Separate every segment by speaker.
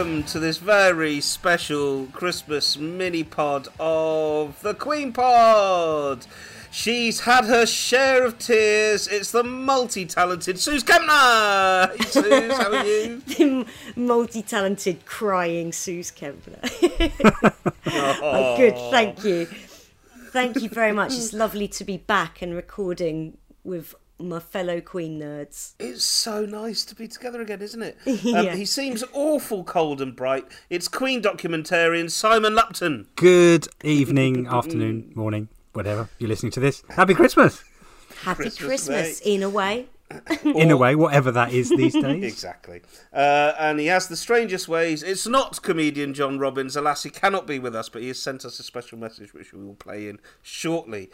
Speaker 1: Welcome to this very special Christmas mini pod of the Queen Pod. She's had her share of tears. It's the multi talented Sooz Kempner! Hey, Sooz, how are you?
Speaker 2: the multi talented crying Sooz Kempner. Oh. oh, good, thank you. Thank you very much. It's lovely to be back and recording with my fellow Queen nerds.
Speaker 1: It's so nice to be together again, isn't it?
Speaker 2: Yeah.
Speaker 1: Um, he seems awful cold and bright. It's Queen documentarian Simon Lupton.
Speaker 3: Good evening, afternoon, morning, whatever you're listening to this. Happy Christmas!
Speaker 2: Happy
Speaker 1: Christmas,
Speaker 2: Christmas, in a way.
Speaker 3: In a way, whatever that is these days.
Speaker 1: Exactly. Uh, and he has the strangest ways. It's not comedian John Robbins. Alas, he cannot be with us, but he has sent us a special message which we will play in shortly.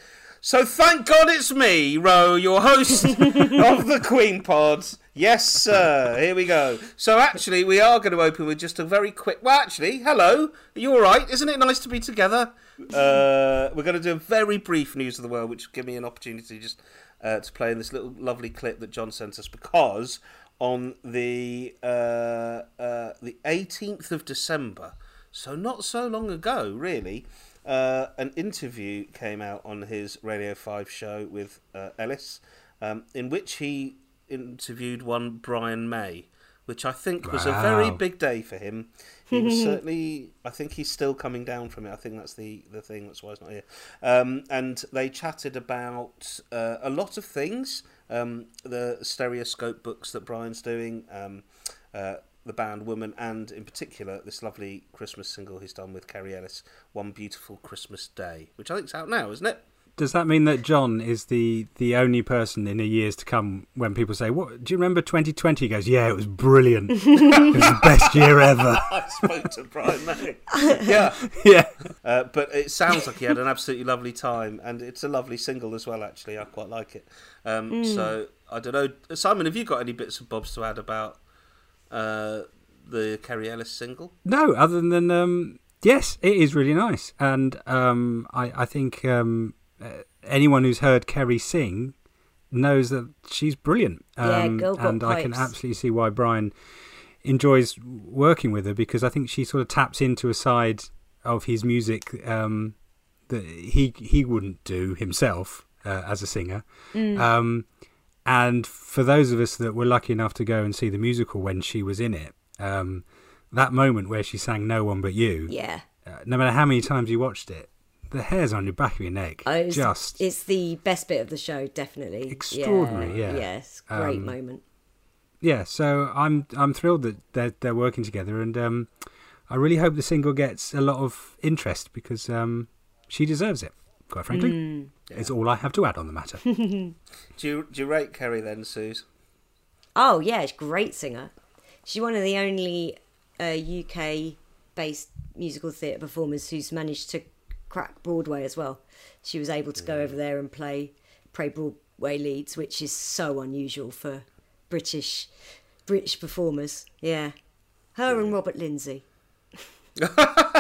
Speaker 1: So thank God it's me, Ro, your host of the Queen Pod. Yes, sir. Here we go. So actually, we are going to open with just a very quick. Well, actually, hello. Are you all right? Isn't it nice to be together? Uh, we're going to do a very brief news of the world, which will give me an opportunity just uh, to play in this little lovely clip that John sent us because on the uh, uh, the 18th of December, so not so long ago, really, uh, an interview came out on his Radio 5 show with uh, Ellis, um, in which he interviewed one Brian May, which I think was a very big day for him. He was certainly, I think he's still coming down from it. I think that's the, the thing, that's why he's not here. Um, and they chatted about uh, a lot of things um, the stereoscope books that Brian's doing, um, uh, the band Woman, and in particular this lovely Christmas single he's done with Kerry Ellis, One Beautiful Christmas Day, which I think's out now, isn't it?
Speaker 3: Does that mean that John is the, the only person in the years to come when people say, "What do you remember 2020?" He goes, "Yeah, it was brilliant. it was the best year ever."
Speaker 1: I spoke to Brian May. yeah.
Speaker 3: yeah,
Speaker 1: Uh, but it sounds like he had an absolutely lovely time, and it's a lovely single as well. Actually, I quite like it. Um, So I don't know, Simon, have you got any bits and bobs to add about uh, the Kerry Ellis single?
Speaker 3: no, other than um, yes, it is really nice, and um, I I think um, uh, anyone who's heard Kerry sing knows that she's brilliant.
Speaker 2: Yeah,
Speaker 3: Um,
Speaker 2: girl got
Speaker 3: and I can absolutely see why Brian enjoys working with her because I think she sort of taps into a side of his music um, that he he wouldn't do himself uh, as a singer. Um, and for those of us that were lucky enough to go and see the musical when she was in it, um, that moment where she sang "No One But You,"
Speaker 2: Yeah.
Speaker 3: uh, no matter how many times you watched it, the hairs on your back of your neck
Speaker 2: Oh, it's,
Speaker 3: just
Speaker 2: it's the best bit of the show, definitely.
Speaker 3: Extraordinary, yeah.
Speaker 2: Yes, great
Speaker 3: Um,
Speaker 2: moment.
Speaker 3: yeah, so I'm I'm thrilled that they're they're working together, and um, I really hope the single gets a lot of interest because um, she deserves it. Quite frankly,
Speaker 2: Mm.
Speaker 3: is all I have to add on the matter.
Speaker 1: Do you, do you rate Kerry then, Sooz?
Speaker 2: Oh yeah, she's a great singer. She's one of the only uh, UK-based musical theatre performers who's managed to crack Broadway as well. She was able to go over there and play play Broadway leads, which is so unusual for British British performers. Yeah, Her and Robert Lindsay.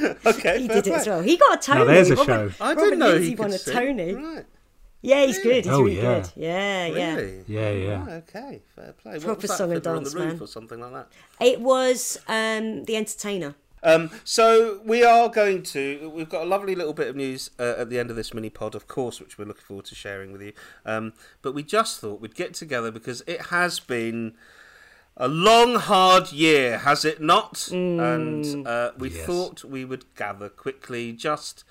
Speaker 1: okay,
Speaker 2: He
Speaker 1: fair
Speaker 2: did it as well. He got a Tony.
Speaker 3: Now there's a
Speaker 2: Robert,
Speaker 3: show.
Speaker 1: I
Speaker 2: Robert
Speaker 1: didn't know
Speaker 2: Lindsay
Speaker 1: he
Speaker 2: won
Speaker 1: could
Speaker 2: a
Speaker 1: sing.
Speaker 2: Tony.
Speaker 1: Right.
Speaker 2: Yeah, he's good. He's
Speaker 3: Oh,
Speaker 2: really
Speaker 3: yeah.
Speaker 2: good. Yeah, yeah.
Speaker 1: Really?
Speaker 3: Yeah, yeah.
Speaker 1: Oh, okay, fair play. What
Speaker 2: Proper
Speaker 1: was that,
Speaker 2: song and
Speaker 1: Fiddler on
Speaker 2: dance,
Speaker 1: the Roof
Speaker 2: man.
Speaker 1: or something like that.
Speaker 2: It was um, the Entertainer.
Speaker 1: Um, so we are going to. We've got a lovely little bit of news uh, at the end of this mini pod, of course, which we're looking forward to sharing with you. Um, but we just thought we'd get together because it has been a long, hard year, has it not? And uh, we
Speaker 3: Yes.
Speaker 1: thought we would gather quickly just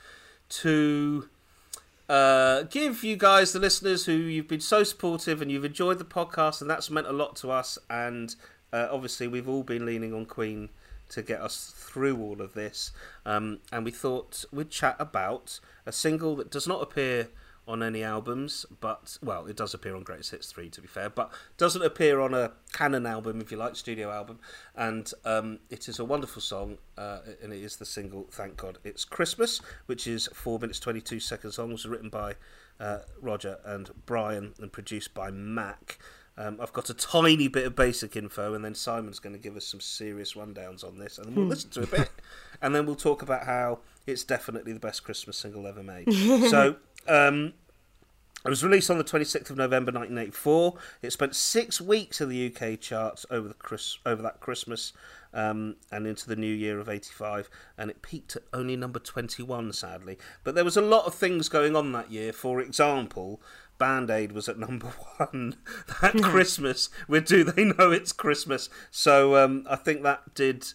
Speaker 1: to uh, give you guys, the listeners, who you've been so supportive and you've enjoyed the podcast, and that's meant a lot to us. And uh, obviously, we've all been leaning on Queen to get us through all of this. Um, and we thought we'd chat about a single that does not appear on any albums, but well, it does appear on Greatest Hits three, to be fair, but doesn't appear on a canon album, if you like, studio album. And um, it is a wonderful song, uh, and it is the single "Thank God It's Christmas," which is four minutes twenty two seconds long. It was written by uh, Roger and Brian and produced by Mac. Um, I've got a tiny bit of basic info, and then Simon's going to give us some serious rundowns on this, and we'll listen to a bit, and then we'll talk about how it's definitely the best Christmas single ever made. so. Um, it was released on the 26th of November 1984. It spent six weeks in the UK charts over the Chris, over that Christmas um, and into the new year of 85, and it peaked at only number 21, sadly. But there was a lot of things going on that year. For example, Band Aid was at number one that Christmas with Do They Know It's Christmas? So um, I think that did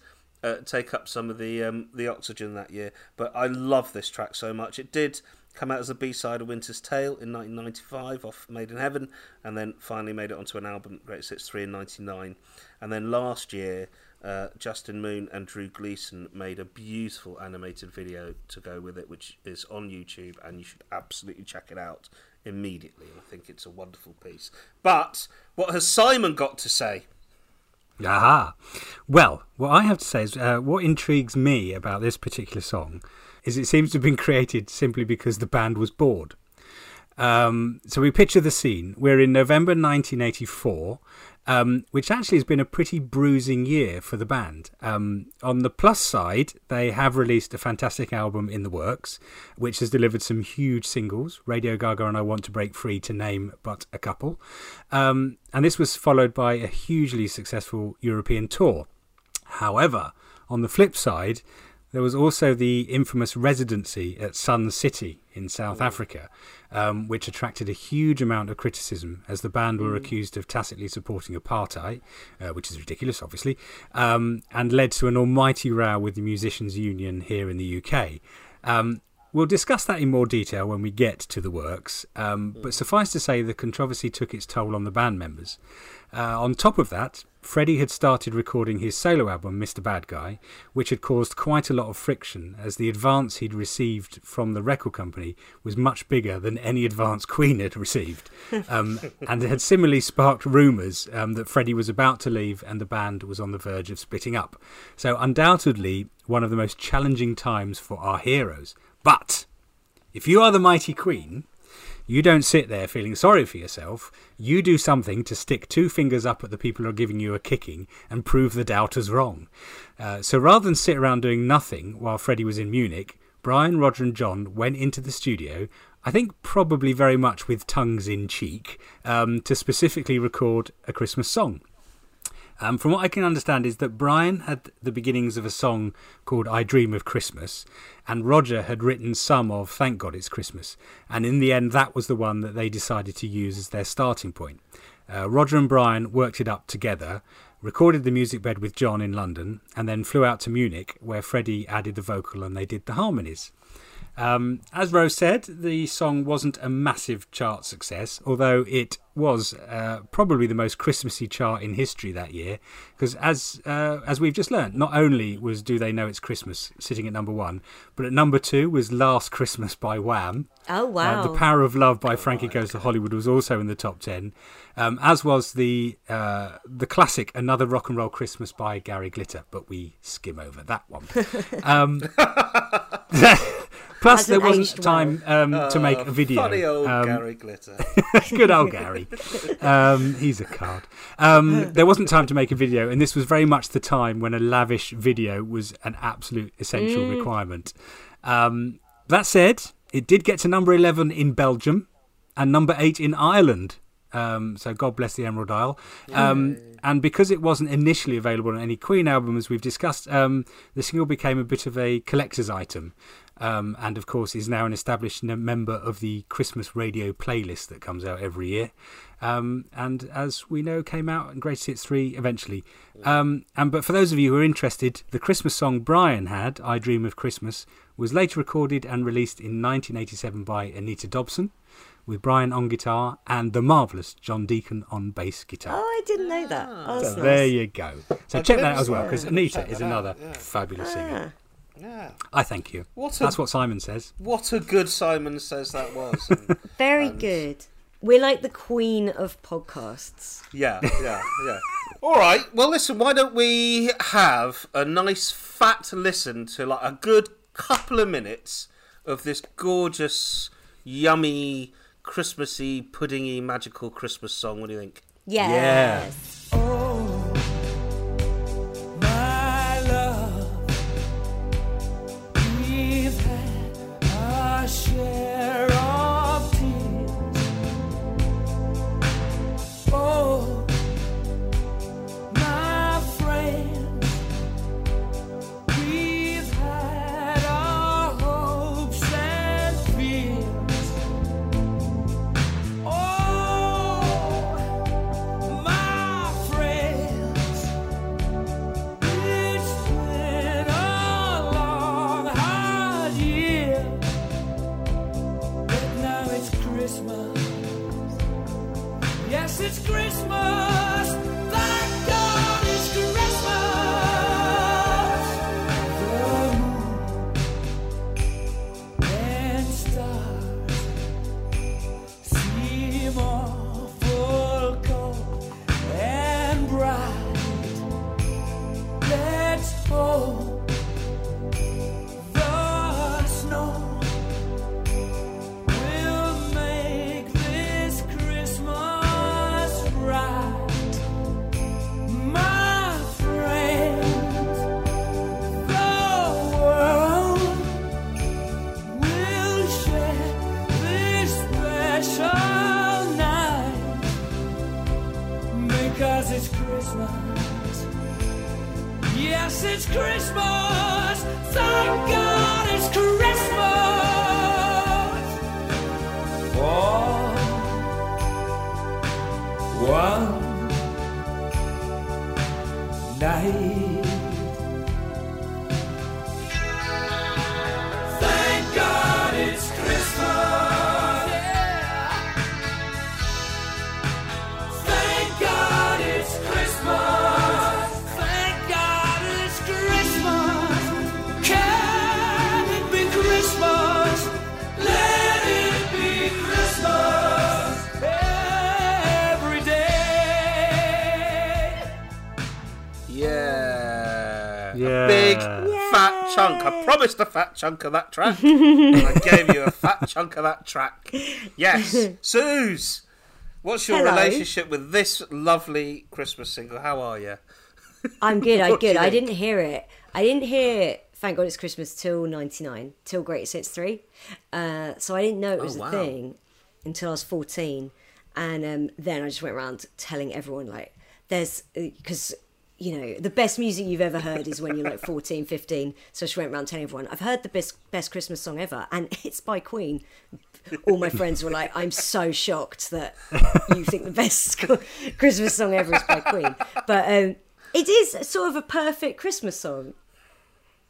Speaker 1: uh, take up some of the um, the oxygen that year. But I love this track so much. It did come out as a B-side of Winter's Tale in 1995 off Made in Heaven, and then finally made it onto an album, Great Hits 3 in 99. And then last year, uh, Justin Moon and Drew Gleason made a beautiful animated video to go with it, which is on YouTube, and you should absolutely check it out immediately. I think it's a wonderful piece. But what has Simon got to say?
Speaker 3: Aha. Well, what I have to say is uh, what intrigues me about this particular song is it seems to have been created simply because the band was bored. Um, so we picture the scene. We're in November 1984, um, which actually has been a pretty bruising year for the band. Um, on the plus side, they have released a fantastic album in the works, which has delivered some huge singles Radio Gaga and I Want to Break Free, to name but a couple. Um, and this was followed by a hugely successful European tour. However, on the flip side, there was also the infamous residency at Sun City in South Africa, um, which attracted a huge amount of criticism as the band were accused of tacitly supporting apartheid, uh, which is ridiculous, obviously, um, and led to an almighty row with the Musicians' Union here in the UK. Um, We'll discuss that in more detail when we get to the works, um, but suffice to say, the controversy took its toll on the band members. Uh, on top of that, Freddie had started recording his solo album, Mr. Bad Guy, which had caused quite a lot of friction as the advance he'd received from the record company was much bigger than any advance Queen had received, um, and it had similarly sparked rumours um, that Freddie was about to leave and the band was on the verge of splitting up. So, undoubtedly, one of the most challenging times for our heroes. But if you are the mighty queen, you don't sit there feeling sorry for yourself. You do something to stick two fingers up at the people who are giving you a kicking and prove the doubters wrong. Uh, so rather than sit around doing nothing while Freddie was in Munich, Brian, Roger, and John went into the studio. I think probably very much with tongues in cheek um, to specifically record a Christmas song. Um, from what I can understand, is that Brian had the beginnings of a song called "I Dream of Christmas," and Roger had written some of "Thank God It's Christmas," and in the end, that was the one that they decided to use as their starting point. Uh, Roger and Brian worked it up together, recorded the music bed with John in London, and then flew out to Munich, where Freddie added the vocal and they did the harmonies. Um, as Ro's said, the song wasn't a massive chart success, although it was uh, probably the most Christmassy chart in history that year. Because as uh, as we've just learned, not only was "Do They Know It's Christmas" sitting at number one, but at number two was "Last Christmas" by Wham.
Speaker 2: Oh wow!
Speaker 3: Uh, the Power of Love by Frankie Goes to Hollywood was also in the top ten, um, as was the uh, the classic Another Rock and Roll Christmas by Gary Glitter. But we skim over that one. um, Plus, there wasn't
Speaker 2: aged
Speaker 3: time um, to make
Speaker 1: Oh,
Speaker 3: a video.
Speaker 1: Funny old
Speaker 3: Um,
Speaker 1: Gary Glitter.
Speaker 3: Good old Gary. Um, he's a card. Um, there wasn't time to make a video, and this was very much the time when a lavish video was an absolute essential requirement. Um, that said, it did get to number 11 in Belgium and number 8 in Ireland. Um, so God bless the Emerald Isle. Um, and because it wasn't initially available on any Queen album, as we've discussed, um, the single became a bit of a collector's item. Um, and of course, is now an established member of the Christmas radio playlist that comes out every year. Um, and as we know, came out in Greatest Hits 3 eventually. Um, and But for those of you who are interested, the Christmas song Brian had, I Dream of Christmas, was later recorded and released in 1987 by Anita Dobson, with Brian on guitar and the marvellous John Deacon on bass guitar.
Speaker 2: Oh, I didn't know that. Oh,
Speaker 3: So
Speaker 2: nice.
Speaker 3: there you go. So
Speaker 1: I
Speaker 3: check that out as well, because Anita is another
Speaker 1: yeah.
Speaker 3: fabulous singer.
Speaker 1: Yeah.
Speaker 3: I thank you.
Speaker 1: What a-
Speaker 3: That's what Simon says.
Speaker 1: What a good Simon says that was. And-
Speaker 2: Very
Speaker 1: and-
Speaker 2: good. We're like the queen of podcasts.
Speaker 1: Yeah, yeah, yeah. All right. Well, listen. Why don't we have a nice fat listen to like a good couple of minutes of this gorgeous, yummy, Christmassy, puddingy, magical Christmas song? What do you think?
Speaker 2: Yes.
Speaker 4: My oh.
Speaker 1: Chunk. I promised a fat chunk of that track. and I gave you a fat chunk of that track. Yes. Sooz, what's your
Speaker 2: Hello.
Speaker 1: relationship with this lovely Christmas single? How are you?
Speaker 2: I'm good. I'm
Speaker 1: What do you
Speaker 2: good. I didn't hear it. I didn't hear Thank God It's Christmas till 99, till Greatest Hits 3. Uh, so I didn't know it was
Speaker 1: Oh, wow.
Speaker 2: a thing until I was 14. And um, then I just went around telling everyone, like, there's, because, you know, the best music you've ever heard is when you're like 14, 15. So she went around telling everyone, I've heard the best, best Christmas song ever, and it's by Queen. All my friends were like, I'm so shocked that you think the best Christmas song ever is by Queen. But um, it is sort of a perfect Christmas song.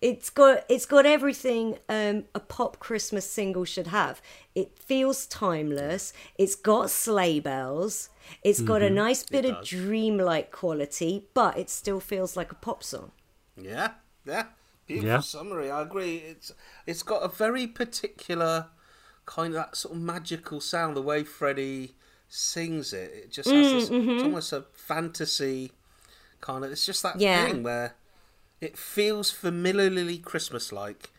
Speaker 2: It's got it's got everything um, a pop Christmas single should have. It feels timeless. It's got sleigh bells. It's got a mm-hmm. nice bit of dreamlike quality, but it still feels like a pop song.
Speaker 1: Yeah, yeah. Beautiful
Speaker 3: Yeah.
Speaker 1: summary. I agree. It's it's got a very particular kind of that sort of magical sound. The way Freddie sings it, it just has this. Mm, mm-hmm. It's almost a fantasy kind of. It's just that
Speaker 2: Yeah.
Speaker 1: thing where it feels familiarly Christmas-like,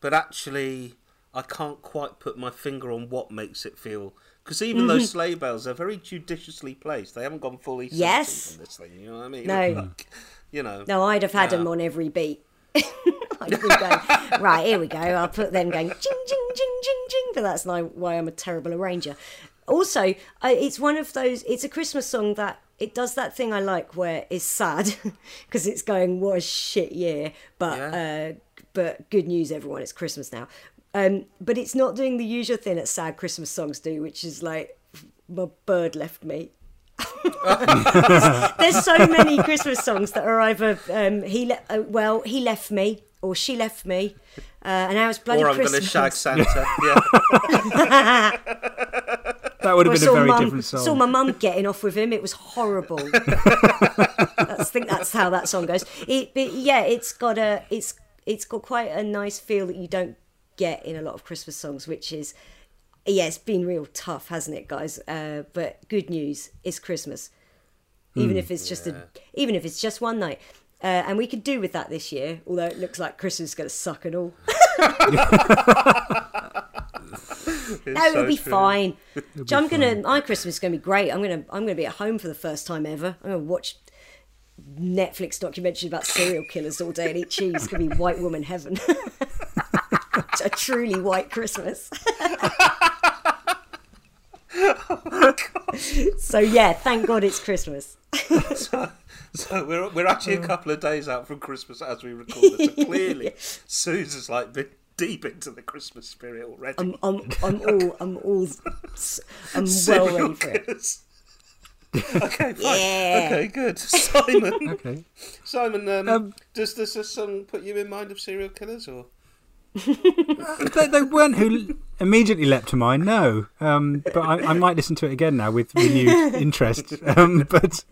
Speaker 1: but actually I can't quite put my finger on what makes it feel. Because even those sleigh bells are very judiciously placed. They haven't gone fully
Speaker 2: Yes.
Speaker 1: on this thing. You know what I mean?
Speaker 2: No.
Speaker 1: Like, you know.
Speaker 2: No, I'd have had
Speaker 1: Yeah.
Speaker 2: them on every beat. I'd be going, right, here we go. I'll put them going, ching, ching, ching, ching, ching. But that's not why I'm a terrible arranger. Also, I, it's one of those, it's a Christmas song that it does that thing I like where it's sad because it's going, what a shit year. But, uh, but good news, everyone, it's Christmas now. Um, but it's not doing the usual thing that sad Christmas songs do, which is like, my bird left me. There's so many Christmas songs that are either um, he le- uh, well he left me or she left me, uh, and now it's bloody
Speaker 1: or I'm going to
Speaker 2: Christmas.
Speaker 1: shag Santa. yeah.
Speaker 3: That would have been a very
Speaker 2: mum-
Speaker 3: different song.
Speaker 2: Saw my mum getting off with him. It was horrible. I think that's how that song goes. It, but yeah, it's got a it's it's got quite a nice feel that you don't get in a lot of Christmas songs, which is yeah, it's been real tough, hasn't it, guys? Uh, but good news, it's Christmas. Even if it's just a, even if it's just one night, uh, and we could do with that this year. Although it looks like Christmas is going to suck and all. no, it'll
Speaker 1: so
Speaker 2: be
Speaker 1: true.
Speaker 2: fine. So I'm gonna my Christmas is gonna be great. I'm gonna I'm gonna be at home for the first time ever. I'm gonna watch Netflix documentaries about serial killers all day and eat cheese. It's gonna be white woman heaven. a truly white Christmas. so yeah, thank God it's Christmas.
Speaker 1: So we're we're actually a couple of days out from Christmas as we record this. So clearly, Susan's like been deep into the Christmas spirit already.
Speaker 2: I'm I'm I'm all I'm all I'm well ready for it.
Speaker 1: Okay, fine.
Speaker 2: Yeah.
Speaker 1: Okay, good. Simon,
Speaker 3: Okay.
Speaker 1: Simon, um,
Speaker 3: Um,
Speaker 1: does does this song put you in mind of serial killers or?
Speaker 3: They, they weren't who immediately leapt to mind, no. Um, but I, I might listen to it again now with renewed interest. Um, but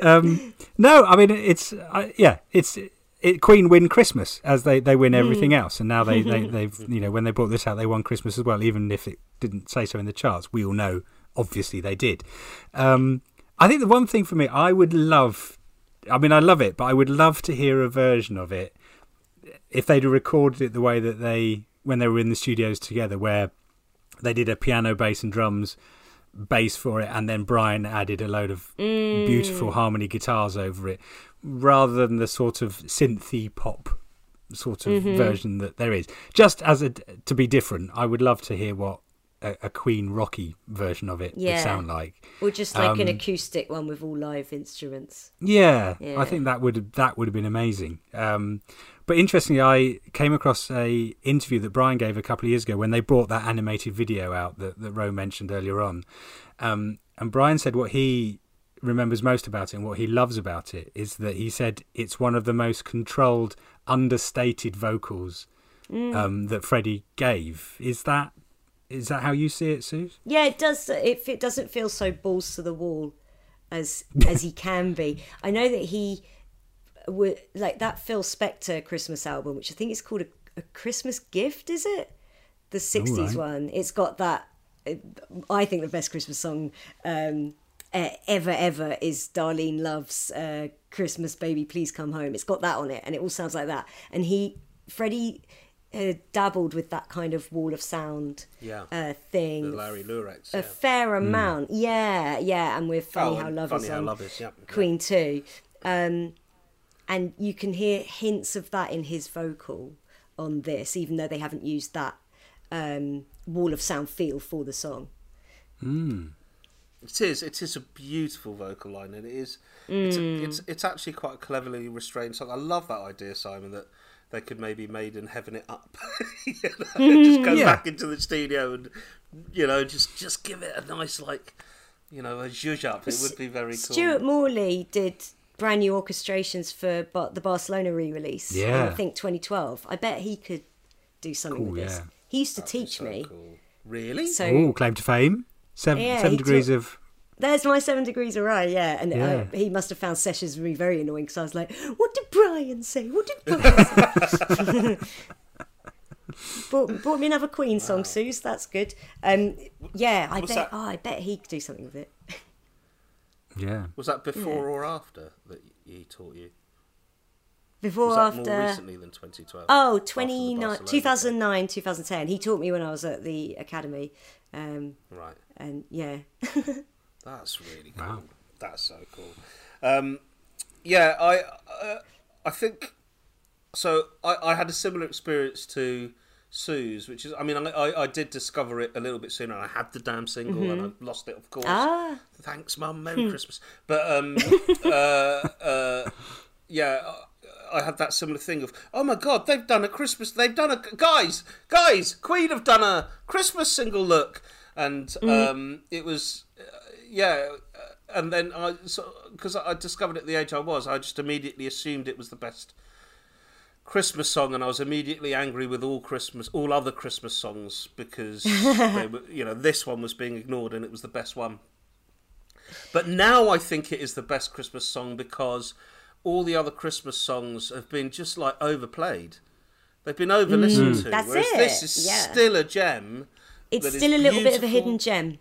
Speaker 3: um, no, I mean it's I, yeah, it's it, Queen win Christmas as they, they win everything else, and now they they they've you know when they brought this out they won Christmas as well, even if it didn't say so in the charts. We all know obviously they did. Um, I think the one thing for me, I would love. I mean, I love it, but I would love to hear a version of it if they'd have recorded it the way that they when they were in the studios together, where they did a piano, bass, and drums bass for it, and then Brian added a load of beautiful harmony guitars over it, rather than the sort of synthy pop sort of version that there is. Just as a to be different, I would love to hear what a, a Queen rocky version of it would sound like.
Speaker 2: Or just like an
Speaker 3: Um,
Speaker 2: acoustic one with all live instruments.
Speaker 3: Yeah,
Speaker 2: Yeah.
Speaker 3: I think that would that would have been amazing. Um, but interestingly, I came across a interview that Brian gave a couple of years ago when they brought that animated video out that that Ro mentioned earlier on. Um, and Brian said what he remembers most about it and what he loves about it is that he said it's one of the most controlled, understated vocals um, that Freddie gave. Is that is that how you see it, Sue?
Speaker 2: Yeah, it does. If it doesn't feel so balls to the wall as as he can be, I know that he would like that Phil Spector Christmas album, which I think is called a, a Christmas Gift. Is it the '60s
Speaker 3: right.
Speaker 2: one? It's got that. I think the best Christmas song um, uh, ever ever is Darlene Love's uh, "Christmas Baby Please Come Home." It's got that on it, and it all sounds like that. And he, Freddie. Uh, dabbled with that kind of wall of sound
Speaker 1: Yeah.
Speaker 2: uh, thing
Speaker 1: The Larry Lurex.
Speaker 2: a
Speaker 1: yeah.
Speaker 2: fair amount. Yeah, yeah, and with Funny
Speaker 1: Oh,
Speaker 2: How Love
Speaker 1: Funny
Speaker 2: is
Speaker 1: How Love Is, yeah.
Speaker 2: Queen too. Um, and you can hear hints of that in his vocal on this, even though they haven't used that um, wall of sound feel for the song.
Speaker 1: It is. It is a beautiful vocal line, and it is. It's,
Speaker 2: Mm.
Speaker 1: a, it's it's actually quite a cleverly restrained song. I love that idea, Simon. That they could maybe made and heaven it up. you know, just go
Speaker 3: Yeah.
Speaker 1: back into the studio and you know just just give it a nice like you know a zhuzh up. It would be very cool.
Speaker 2: Stuart Morley did brand new orchestrations for Bar- the Barcelona re-release.
Speaker 3: Yeah.
Speaker 2: I think 2012. I bet he could do something
Speaker 3: Cool,
Speaker 2: with this.
Speaker 3: yeah.
Speaker 2: He used to
Speaker 1: That'd
Speaker 2: teach
Speaker 1: so
Speaker 2: me.
Speaker 1: cool. Really?
Speaker 2: So
Speaker 3: Oh, claim to fame. Seven,
Speaker 2: Yeah,
Speaker 3: seven degrees
Speaker 2: took-
Speaker 3: of.
Speaker 2: There's my seven degrees of right, yeah. And
Speaker 3: Yeah.
Speaker 2: Uh, he must have found sessions with me very annoying because I was like, "What did Brian say? What did Brian say?" brought, brought me another Queen song, Sooz. That's good. Um, yeah, I
Speaker 1: Was
Speaker 2: bet.
Speaker 1: that-
Speaker 2: Oh, I bet he could do something with it.
Speaker 3: Yeah.
Speaker 1: Was that before or after that he taught you?
Speaker 2: Before
Speaker 1: Was that
Speaker 2: after
Speaker 1: more recently than 2012.
Speaker 2: Oh, 29, 2009, 2010. He taught me when I was at the academy. Um.
Speaker 1: Right.
Speaker 2: and yeah.
Speaker 1: That's really cool.
Speaker 3: Wow.
Speaker 1: That's so cool. Um, yeah, I uh, I think so. I, I had a similar experience to Sue's, which is I mean I, I, I did discover it a little bit sooner. I had the damn single and I lost it, of course.
Speaker 2: Ah.
Speaker 1: Thanks, Mum. Merry Christmas. But um, uh, uh, yeah. I had that similar thing of, oh my god, they've done a Christmas, they've done a guys, guys, Queen have done a Christmas single look, and um, it was, uh, yeah, uh, and then I, because I discovered at the age I was, I just immediately assumed it was the best Christmas song, and I was immediately angry with all Christmas, all other Christmas songs because they were, you know, this one was being ignored and it was the best one. But now I think it is the best Christmas song because all the other Christmas songs have been just like overplayed. They've been over listened to.
Speaker 2: Mm. That's
Speaker 1: whereas
Speaker 2: it,
Speaker 1: this is
Speaker 2: yeah.
Speaker 1: still a gem.
Speaker 2: It's still a little bit of a hidden gem.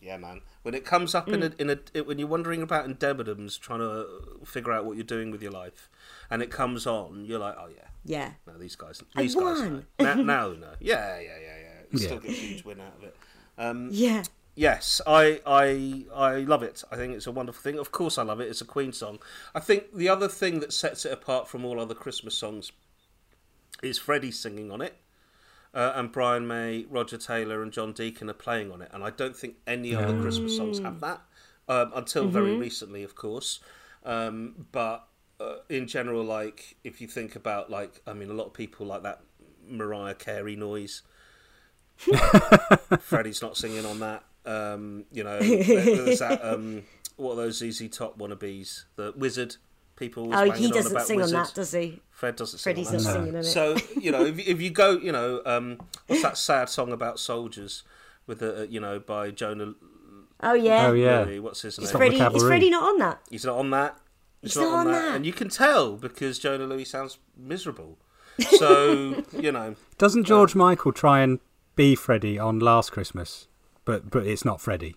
Speaker 1: Yeah, man. When it comes up in a in a it, when you're wandering about in Debenhams trying to uh, figure out what you're doing with your life, and it comes on, you're like, oh yeah,
Speaker 2: Yeah.
Speaker 1: no, these guys,
Speaker 2: I
Speaker 1: these guys know.
Speaker 2: won.
Speaker 1: Now, now they. Yeah, yeah, yeah, yeah. You still
Speaker 3: Yeah.
Speaker 1: get a huge win out of it. Um,
Speaker 2: Yeah.
Speaker 1: Yes, I, I I love it. I think it's a wonderful thing. Of course, I love it. It's a Queen song. I think the other thing that sets it apart from all other Christmas songs is Freddie singing on it, uh, and Brian May, Roger Taylor, and John Deacon are playing on it. And I don't think any other Christmas songs have that um, until very recently, of course. Um, but uh, in general, like if you think about like, I mean, a lot of people like that Mariah Carey noise. Freddie's not singing on that. Um, you know, there- there's that. Um, what are those ZZ Top wannabes? The Wizzard people.
Speaker 2: Oh, he doesn't
Speaker 1: about
Speaker 2: sing
Speaker 1: Wizzard.
Speaker 2: on that, does he?
Speaker 1: Fred doesn't sing
Speaker 2: Freddie's
Speaker 1: on that.
Speaker 2: singing on it.
Speaker 1: So you know, if, if you go, you know, um, what's that sad song about soldiers with the, uh, you know, by Jona
Speaker 2: Oh yeah.
Speaker 3: Oh yeah.
Speaker 1: Lewie, what's his name?
Speaker 2: Is Freddie, is Freddie not on that?
Speaker 1: He's not on that.
Speaker 2: He's not on that.
Speaker 1: and you can tell because Jona Lewie sounds miserable. So you know,
Speaker 3: Doesn't George Michael try and be Freddie on Last Christmas? But but it's not Freddie.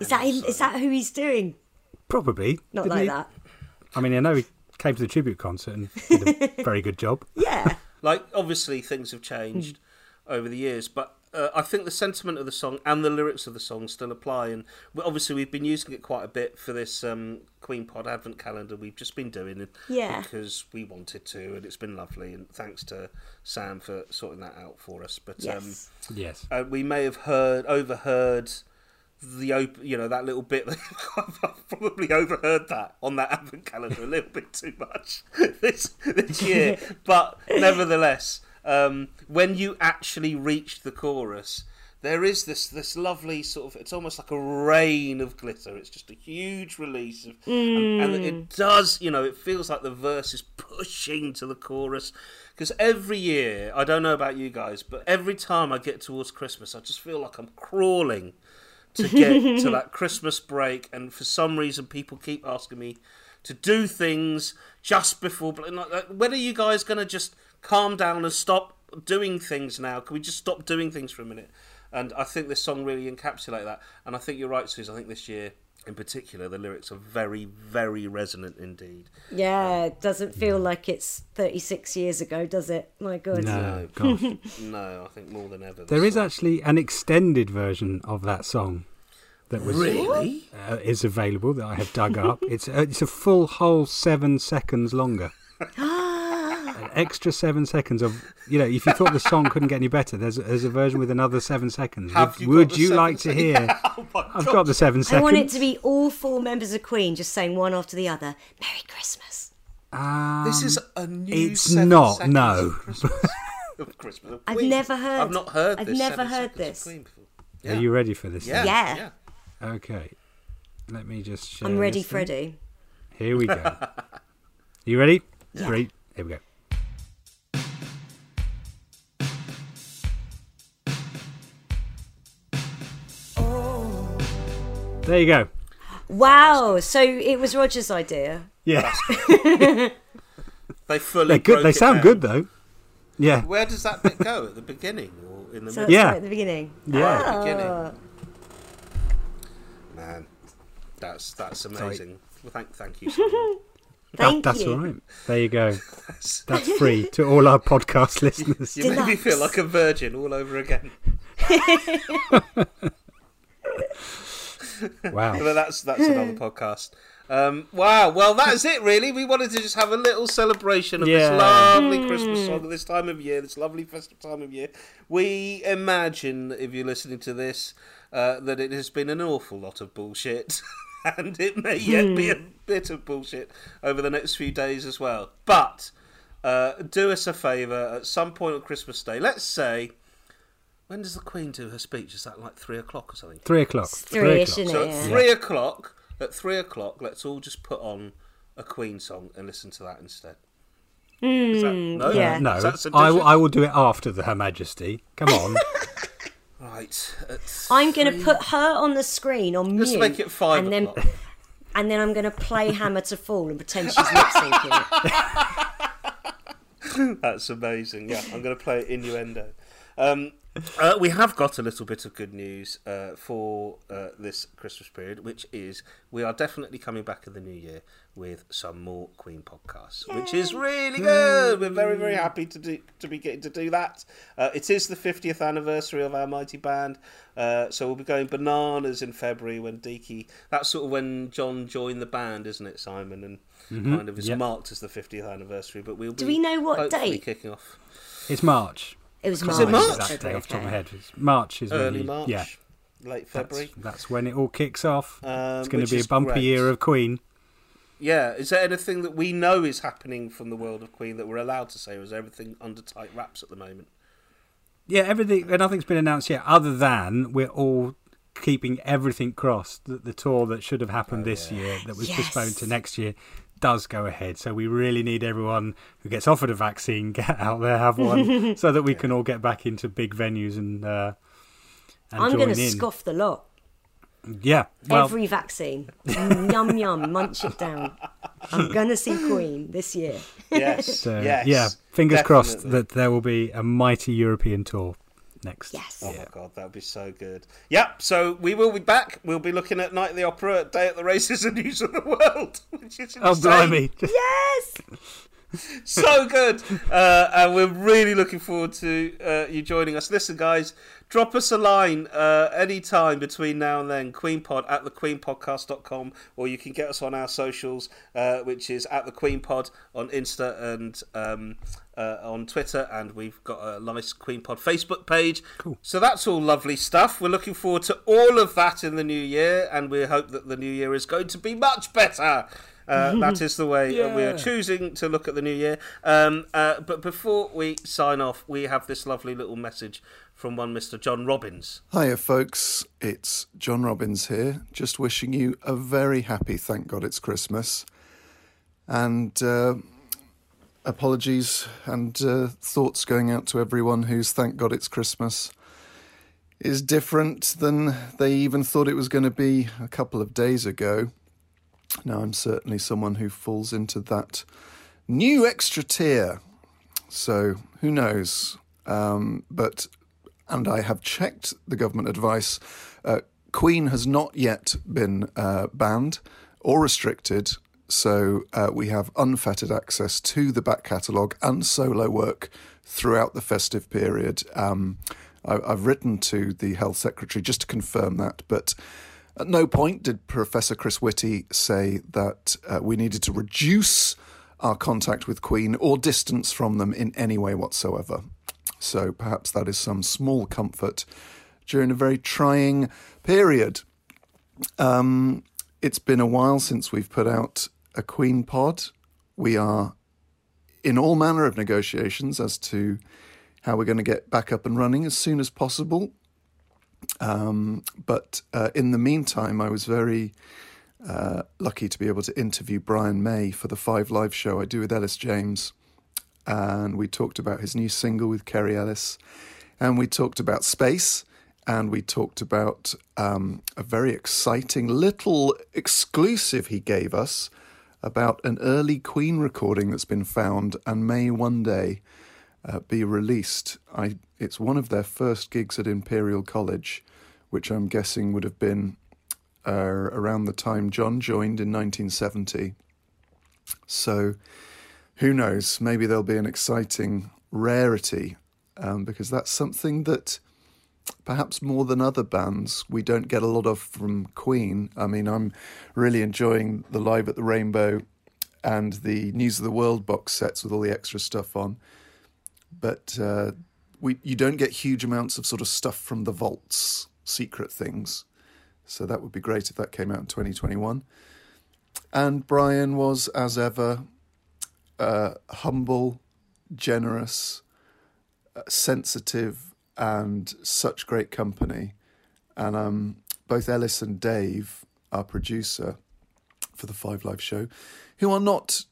Speaker 2: Is that him, is that who he's doing?
Speaker 3: Probably.
Speaker 2: Not
Speaker 3: didn't
Speaker 2: like
Speaker 3: he?
Speaker 2: that.
Speaker 3: I mean, I know he came to the tribute concert and did a very good job.
Speaker 2: Yeah.
Speaker 1: like obviously things have changed over the years, but uh, I think the sentiment of the song and the lyrics of the song still apply. And obviously, we've been using it quite a bit for this um, Queen Pod Advent calendar we've just been doing it
Speaker 2: Yeah.
Speaker 1: because we wanted to, and it's been lovely. And thanks to Sam for sorting that out for us. But
Speaker 2: Yes.
Speaker 3: Yes.
Speaker 1: um, uh, we may have heard overheard the op- you know that little bit I've probably overheard that on that advent calendar a little bit too much this this year. But nevertheless um, when you actually reach the chorus there is this this lovely sort of it's almost like a rain of glitter. It's just a huge release of, and, and it does you know it feels like the verse is pushing to the chorus. Because every year i don't know about you guys but every time i get towards christmas i just feel like i'm crawling to get to that Christmas break, and for some reason, people keep asking me to do things just before. like, When are you guys going to just calm down and stop doing things now? Can we just stop doing things for a minute? And I think this song really encapsulates that. And I think you're right, Sooz. I think this year, in particular, the lyrics are very, very resonant indeed.
Speaker 2: Yeah. It doesn't feel like it's 36 years ago, does it? My God.
Speaker 3: No, gosh.
Speaker 1: No, I think more than ever. this
Speaker 3: There is
Speaker 1: song-
Speaker 3: actually an extended version of that song that was
Speaker 1: really.
Speaker 3: uh, is available that I have dug up. It's uh, it's a full whole seven seconds longer. An extra seven seconds of you know. If you thought the song couldn't get any better, there's there's a version with another seven seconds.
Speaker 1: Have
Speaker 3: would
Speaker 1: you
Speaker 3: would you
Speaker 1: seven
Speaker 3: like to hear?
Speaker 1: Yeah, oh
Speaker 3: I've got the seven seconds I
Speaker 2: want it to be all four members of Queen just saying one after the other, Merry Christmas.
Speaker 3: Um,
Speaker 1: This is a new.
Speaker 3: it's
Speaker 1: seven
Speaker 3: not,
Speaker 1: seconds
Speaker 3: no.
Speaker 1: Of Christmas. of Christmas. of
Speaker 2: I've never heard-
Speaker 1: I've not heard.
Speaker 2: I've
Speaker 1: this
Speaker 2: never heard this.
Speaker 1: Queen before.
Speaker 3: Are you ready for this?
Speaker 1: Yeah.
Speaker 3: then?
Speaker 2: Yeah.
Speaker 3: Okay. Let me just. Share
Speaker 2: I'm ready,
Speaker 3: this thing.
Speaker 2: Freddie.
Speaker 3: Here we go. you ready? yeah. Three. Here we go. There you go.
Speaker 2: Wow. So it was Roger's idea.
Speaker 3: Yeah,
Speaker 1: They fully.
Speaker 3: they're good.
Speaker 1: broke
Speaker 3: They sound
Speaker 1: down.
Speaker 3: good though. Yeah,
Speaker 1: Where does that bit go? At the beginning or in the
Speaker 2: So
Speaker 1: middle?
Speaker 3: Yeah.
Speaker 2: right at the beginning.
Speaker 3: Yeah.
Speaker 2: Ah.
Speaker 1: Beginning. Man, that's that's amazing. Well, thank thank you. Simon.
Speaker 2: Thank
Speaker 3: that's
Speaker 2: you.
Speaker 3: all right. There you go. That's free to all our podcast listeners.
Speaker 1: You made me feel like a virgin all over again.
Speaker 3: Wow.
Speaker 1: But that's that's another podcast. Um, wow. Well, that is it. Really, we wanted to just have a little celebration of
Speaker 3: Yeah.
Speaker 1: this lovely Christmas song at this time of year, this lovely festive time of year. We imagine, if you're listening to this, uh, that it has been an awful lot of bullshit, and it may yet be a bit of bullshit over the next few days as well. But uh, do us a favour at some point on Christmas Day. Let's say. When does the Queen do her speech? Is that like three o'clock or something?
Speaker 3: Three o'clock.
Speaker 2: three-ish,
Speaker 3: o'clock.
Speaker 2: isn't
Speaker 1: So
Speaker 2: it?
Speaker 1: at
Speaker 2: Yeah.
Speaker 1: three o'clock, at three o'clock, let's all just put on a Queen song and listen to that instead. Is that, hmm, no,
Speaker 2: yeah.
Speaker 3: No, I, will- I will do it after the Her Majesty. Come on.
Speaker 1: Right. at
Speaker 2: I'm going to put her on the screen on
Speaker 1: Let's
Speaker 2: mute.
Speaker 1: make it five
Speaker 2: and then, and then I'm going to play Hammer to Fall and pretend she's lip syncing it.
Speaker 1: That's amazing. Yeah, I'm going to play innuendo. Um, uh, we have got a little bit of good news uh, for uh, this Christmas period, which is we are definitely coming back in the new year with some more Queen podcasts, which is really good. We're very, very happy to do to be getting to do that. Uh, it is the 50th anniversary of our mighty band, uh, so we'll be going bananas in February when Deaky. That's sort of when John joined the band, isn't it, Simon? And kind of is
Speaker 3: Yep.
Speaker 1: marked as the 50th anniversary. But we'll be
Speaker 2: we know what
Speaker 1: hopefully
Speaker 2: date?
Speaker 1: kicking off.
Speaker 3: it's March.
Speaker 2: It was
Speaker 1: Was
Speaker 2: March.
Speaker 1: it March?
Speaker 3: Exact
Speaker 2: Okay.
Speaker 3: day off the top of my head. It's March is when
Speaker 1: early
Speaker 3: you-
Speaker 1: March,
Speaker 3: Yeah,
Speaker 1: late February.
Speaker 3: that's when it all kicks off.
Speaker 1: Um,
Speaker 3: it's going to be a
Speaker 1: is
Speaker 3: bumpy
Speaker 1: great.
Speaker 3: year of Queen.
Speaker 1: Yeah, is there anything that we know is happening from the world of Queen that we're allowed to say, or is everything under tight wraps at the moment?
Speaker 3: Yeah, everything. Nothing's been announced yet, other than we're all keeping everything crossed that the tour that should have happened this year, that was
Speaker 2: Yes.
Speaker 3: postponed to next year, does go ahead. So we really need everyone who gets offered a vaccine get out there, have one, so that we can all get back into big venues and uh, and
Speaker 2: I'm going to scoff the lot.
Speaker 3: Yeah, well,
Speaker 2: Every vaccine. yum yum, munch it down. I'm going to see Queen this year.
Speaker 1: Yes,
Speaker 3: so,
Speaker 1: yes.
Speaker 3: yeah. Fingers crossed that there will be a mighty European tour next.
Speaker 2: Yes.
Speaker 1: Oh my god, that would be so good. Yep, so we will be back. We'll be looking at Night at the Opera, Day at the Races, and News of the World, which is insane.
Speaker 3: Oh blimey!
Speaker 2: Yes!
Speaker 1: so good. Uh, and we're really looking forward to uh, you joining us. Listen, guys, drop us a line uh, any time between now and then, queenpod at thequeenpodcast.com, or you can get us on our socials, uh, which is at the Queen Pod on Insta and um, uh, on Twitter, and we've got a nice Queen Pod Facebook page. Cool. So that's all lovely stuff. We're looking forward to all of that in the new year, and we hope that the new year is going to be much better. Uh, that is the way uh, we are choosing to look at the new year. Um, uh, but before we sign off, we have this lovely little message from one Mr. John Robbins.
Speaker 5: Hiya, folks. It's John Robbins here. Just wishing you a very happy, thank God it's Christmas. And uh, apologies and uh, thoughts going out to everyone who's thank God it's Christmas is different than they even thought it was going to be a couple of days ago. Now, I'm certainly someone who falls into that new extra tier. So, who knows? Um, but and I have checked the government advice. Uh, Queen has not yet been uh, banned or restricted, so uh, we have unfettered access to the back catalogue and solo work throughout the festive period. Um, I, I've written to the health secretary just to confirm that, but. At no point did Professor Chris Whitty say that uh, we needed to reduce our contact with Queen or distance from them in any way whatsoever. So perhaps that is some small comfort during a very trying period. Um, it's been a while since we've put out a Queen pod. We are in all manner of negotiations as to how we're going to get back up and running as soon as possible. Um, but uh, in the meantime, I was very uh, lucky to be able to interview Brian May for the Five Live show I do with Ellis James. And we talked about his new single with Kerry Ellis. And we talked about space. And we talked about um, a very exciting little exclusive he gave us about an early Queen recording that's been found and may one day uh, be released. I, it's one of their first gigs at Imperial College, which I'm guessing would have been uh, around the time John joined in 1970. So who knows? Maybe there'll be an exciting rarity um, because that's something that perhaps more than other bands we don't get a lot of from Queen. I mean, I'm really enjoying the Live at the Rainbow and the News of the World box sets with all the extra stuff on. But uh, we you don't get huge amounts of sort of stuff from the vaults, secret things. So that would be great if that came out in 2021. And Brian was, as ever, uh, humble, generous, uh, sensitive, and such great company. And um, both Ellis and Dave, our producer for the Five Live show, who are not,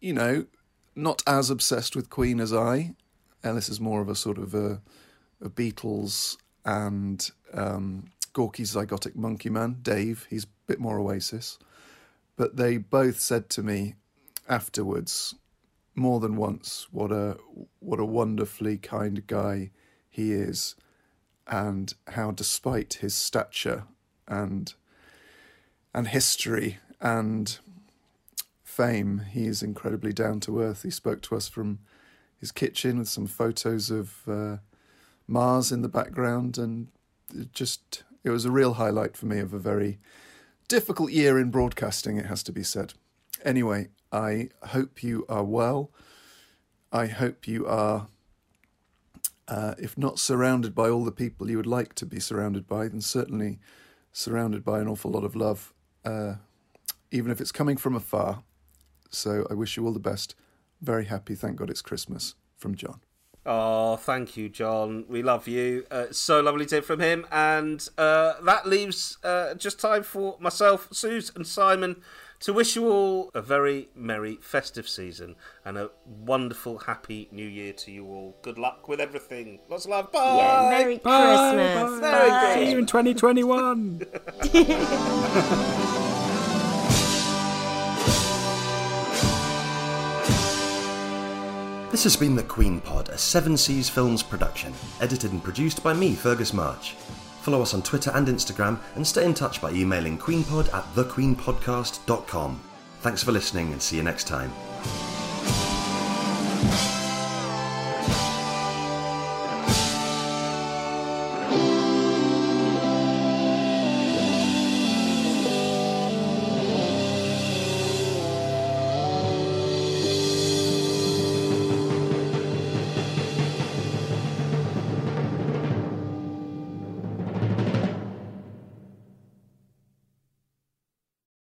Speaker 5: you know, not as obsessed with Queen as I. Ellis is more of a sort of a, a Beatles and um, Gorky's Zygotic Mynci man. Dave, he's a bit more Oasis. But they both said to me afterwards, more than once, what a what a wonderfully kind guy he is, and how despite his stature and and history and fame, he is incredibly down to earth. He spoke to us from his kitchen with some photos of uh, Mars in the background, and it just it was a real highlight for me of a very difficult year in broadcasting. It has to be said. Anyway, I hope you are well. I hope you are, uh, if not surrounded by all the people you would like to be surrounded by, then certainly surrounded by an awful lot of love, uh, even if it's coming from afar. So I wish you all the best. Very happy. Thank God it's Christmas from John.
Speaker 1: Oh, thank you, John. We love you. Uh, so lovely to hear from him. And uh, that leaves uh, just time for myself, Sooz, and Simon to wish you all a very merry festive season and a wonderful, happy new year to you all. Good luck with everything. Lots of love. Bye.
Speaker 2: Yeah, Merry Christmas.
Speaker 1: Merry
Speaker 2: Bye.
Speaker 3: See you in 2021.
Speaker 6: This has been The Queen Pod, a Seven Seas Films production, edited and produced by me, Fergus March. Follow us on Twitter and Instagram, and stay in touch by emailing queenpod at thequeenpodcast.com. Thanks for listening, and see you next time.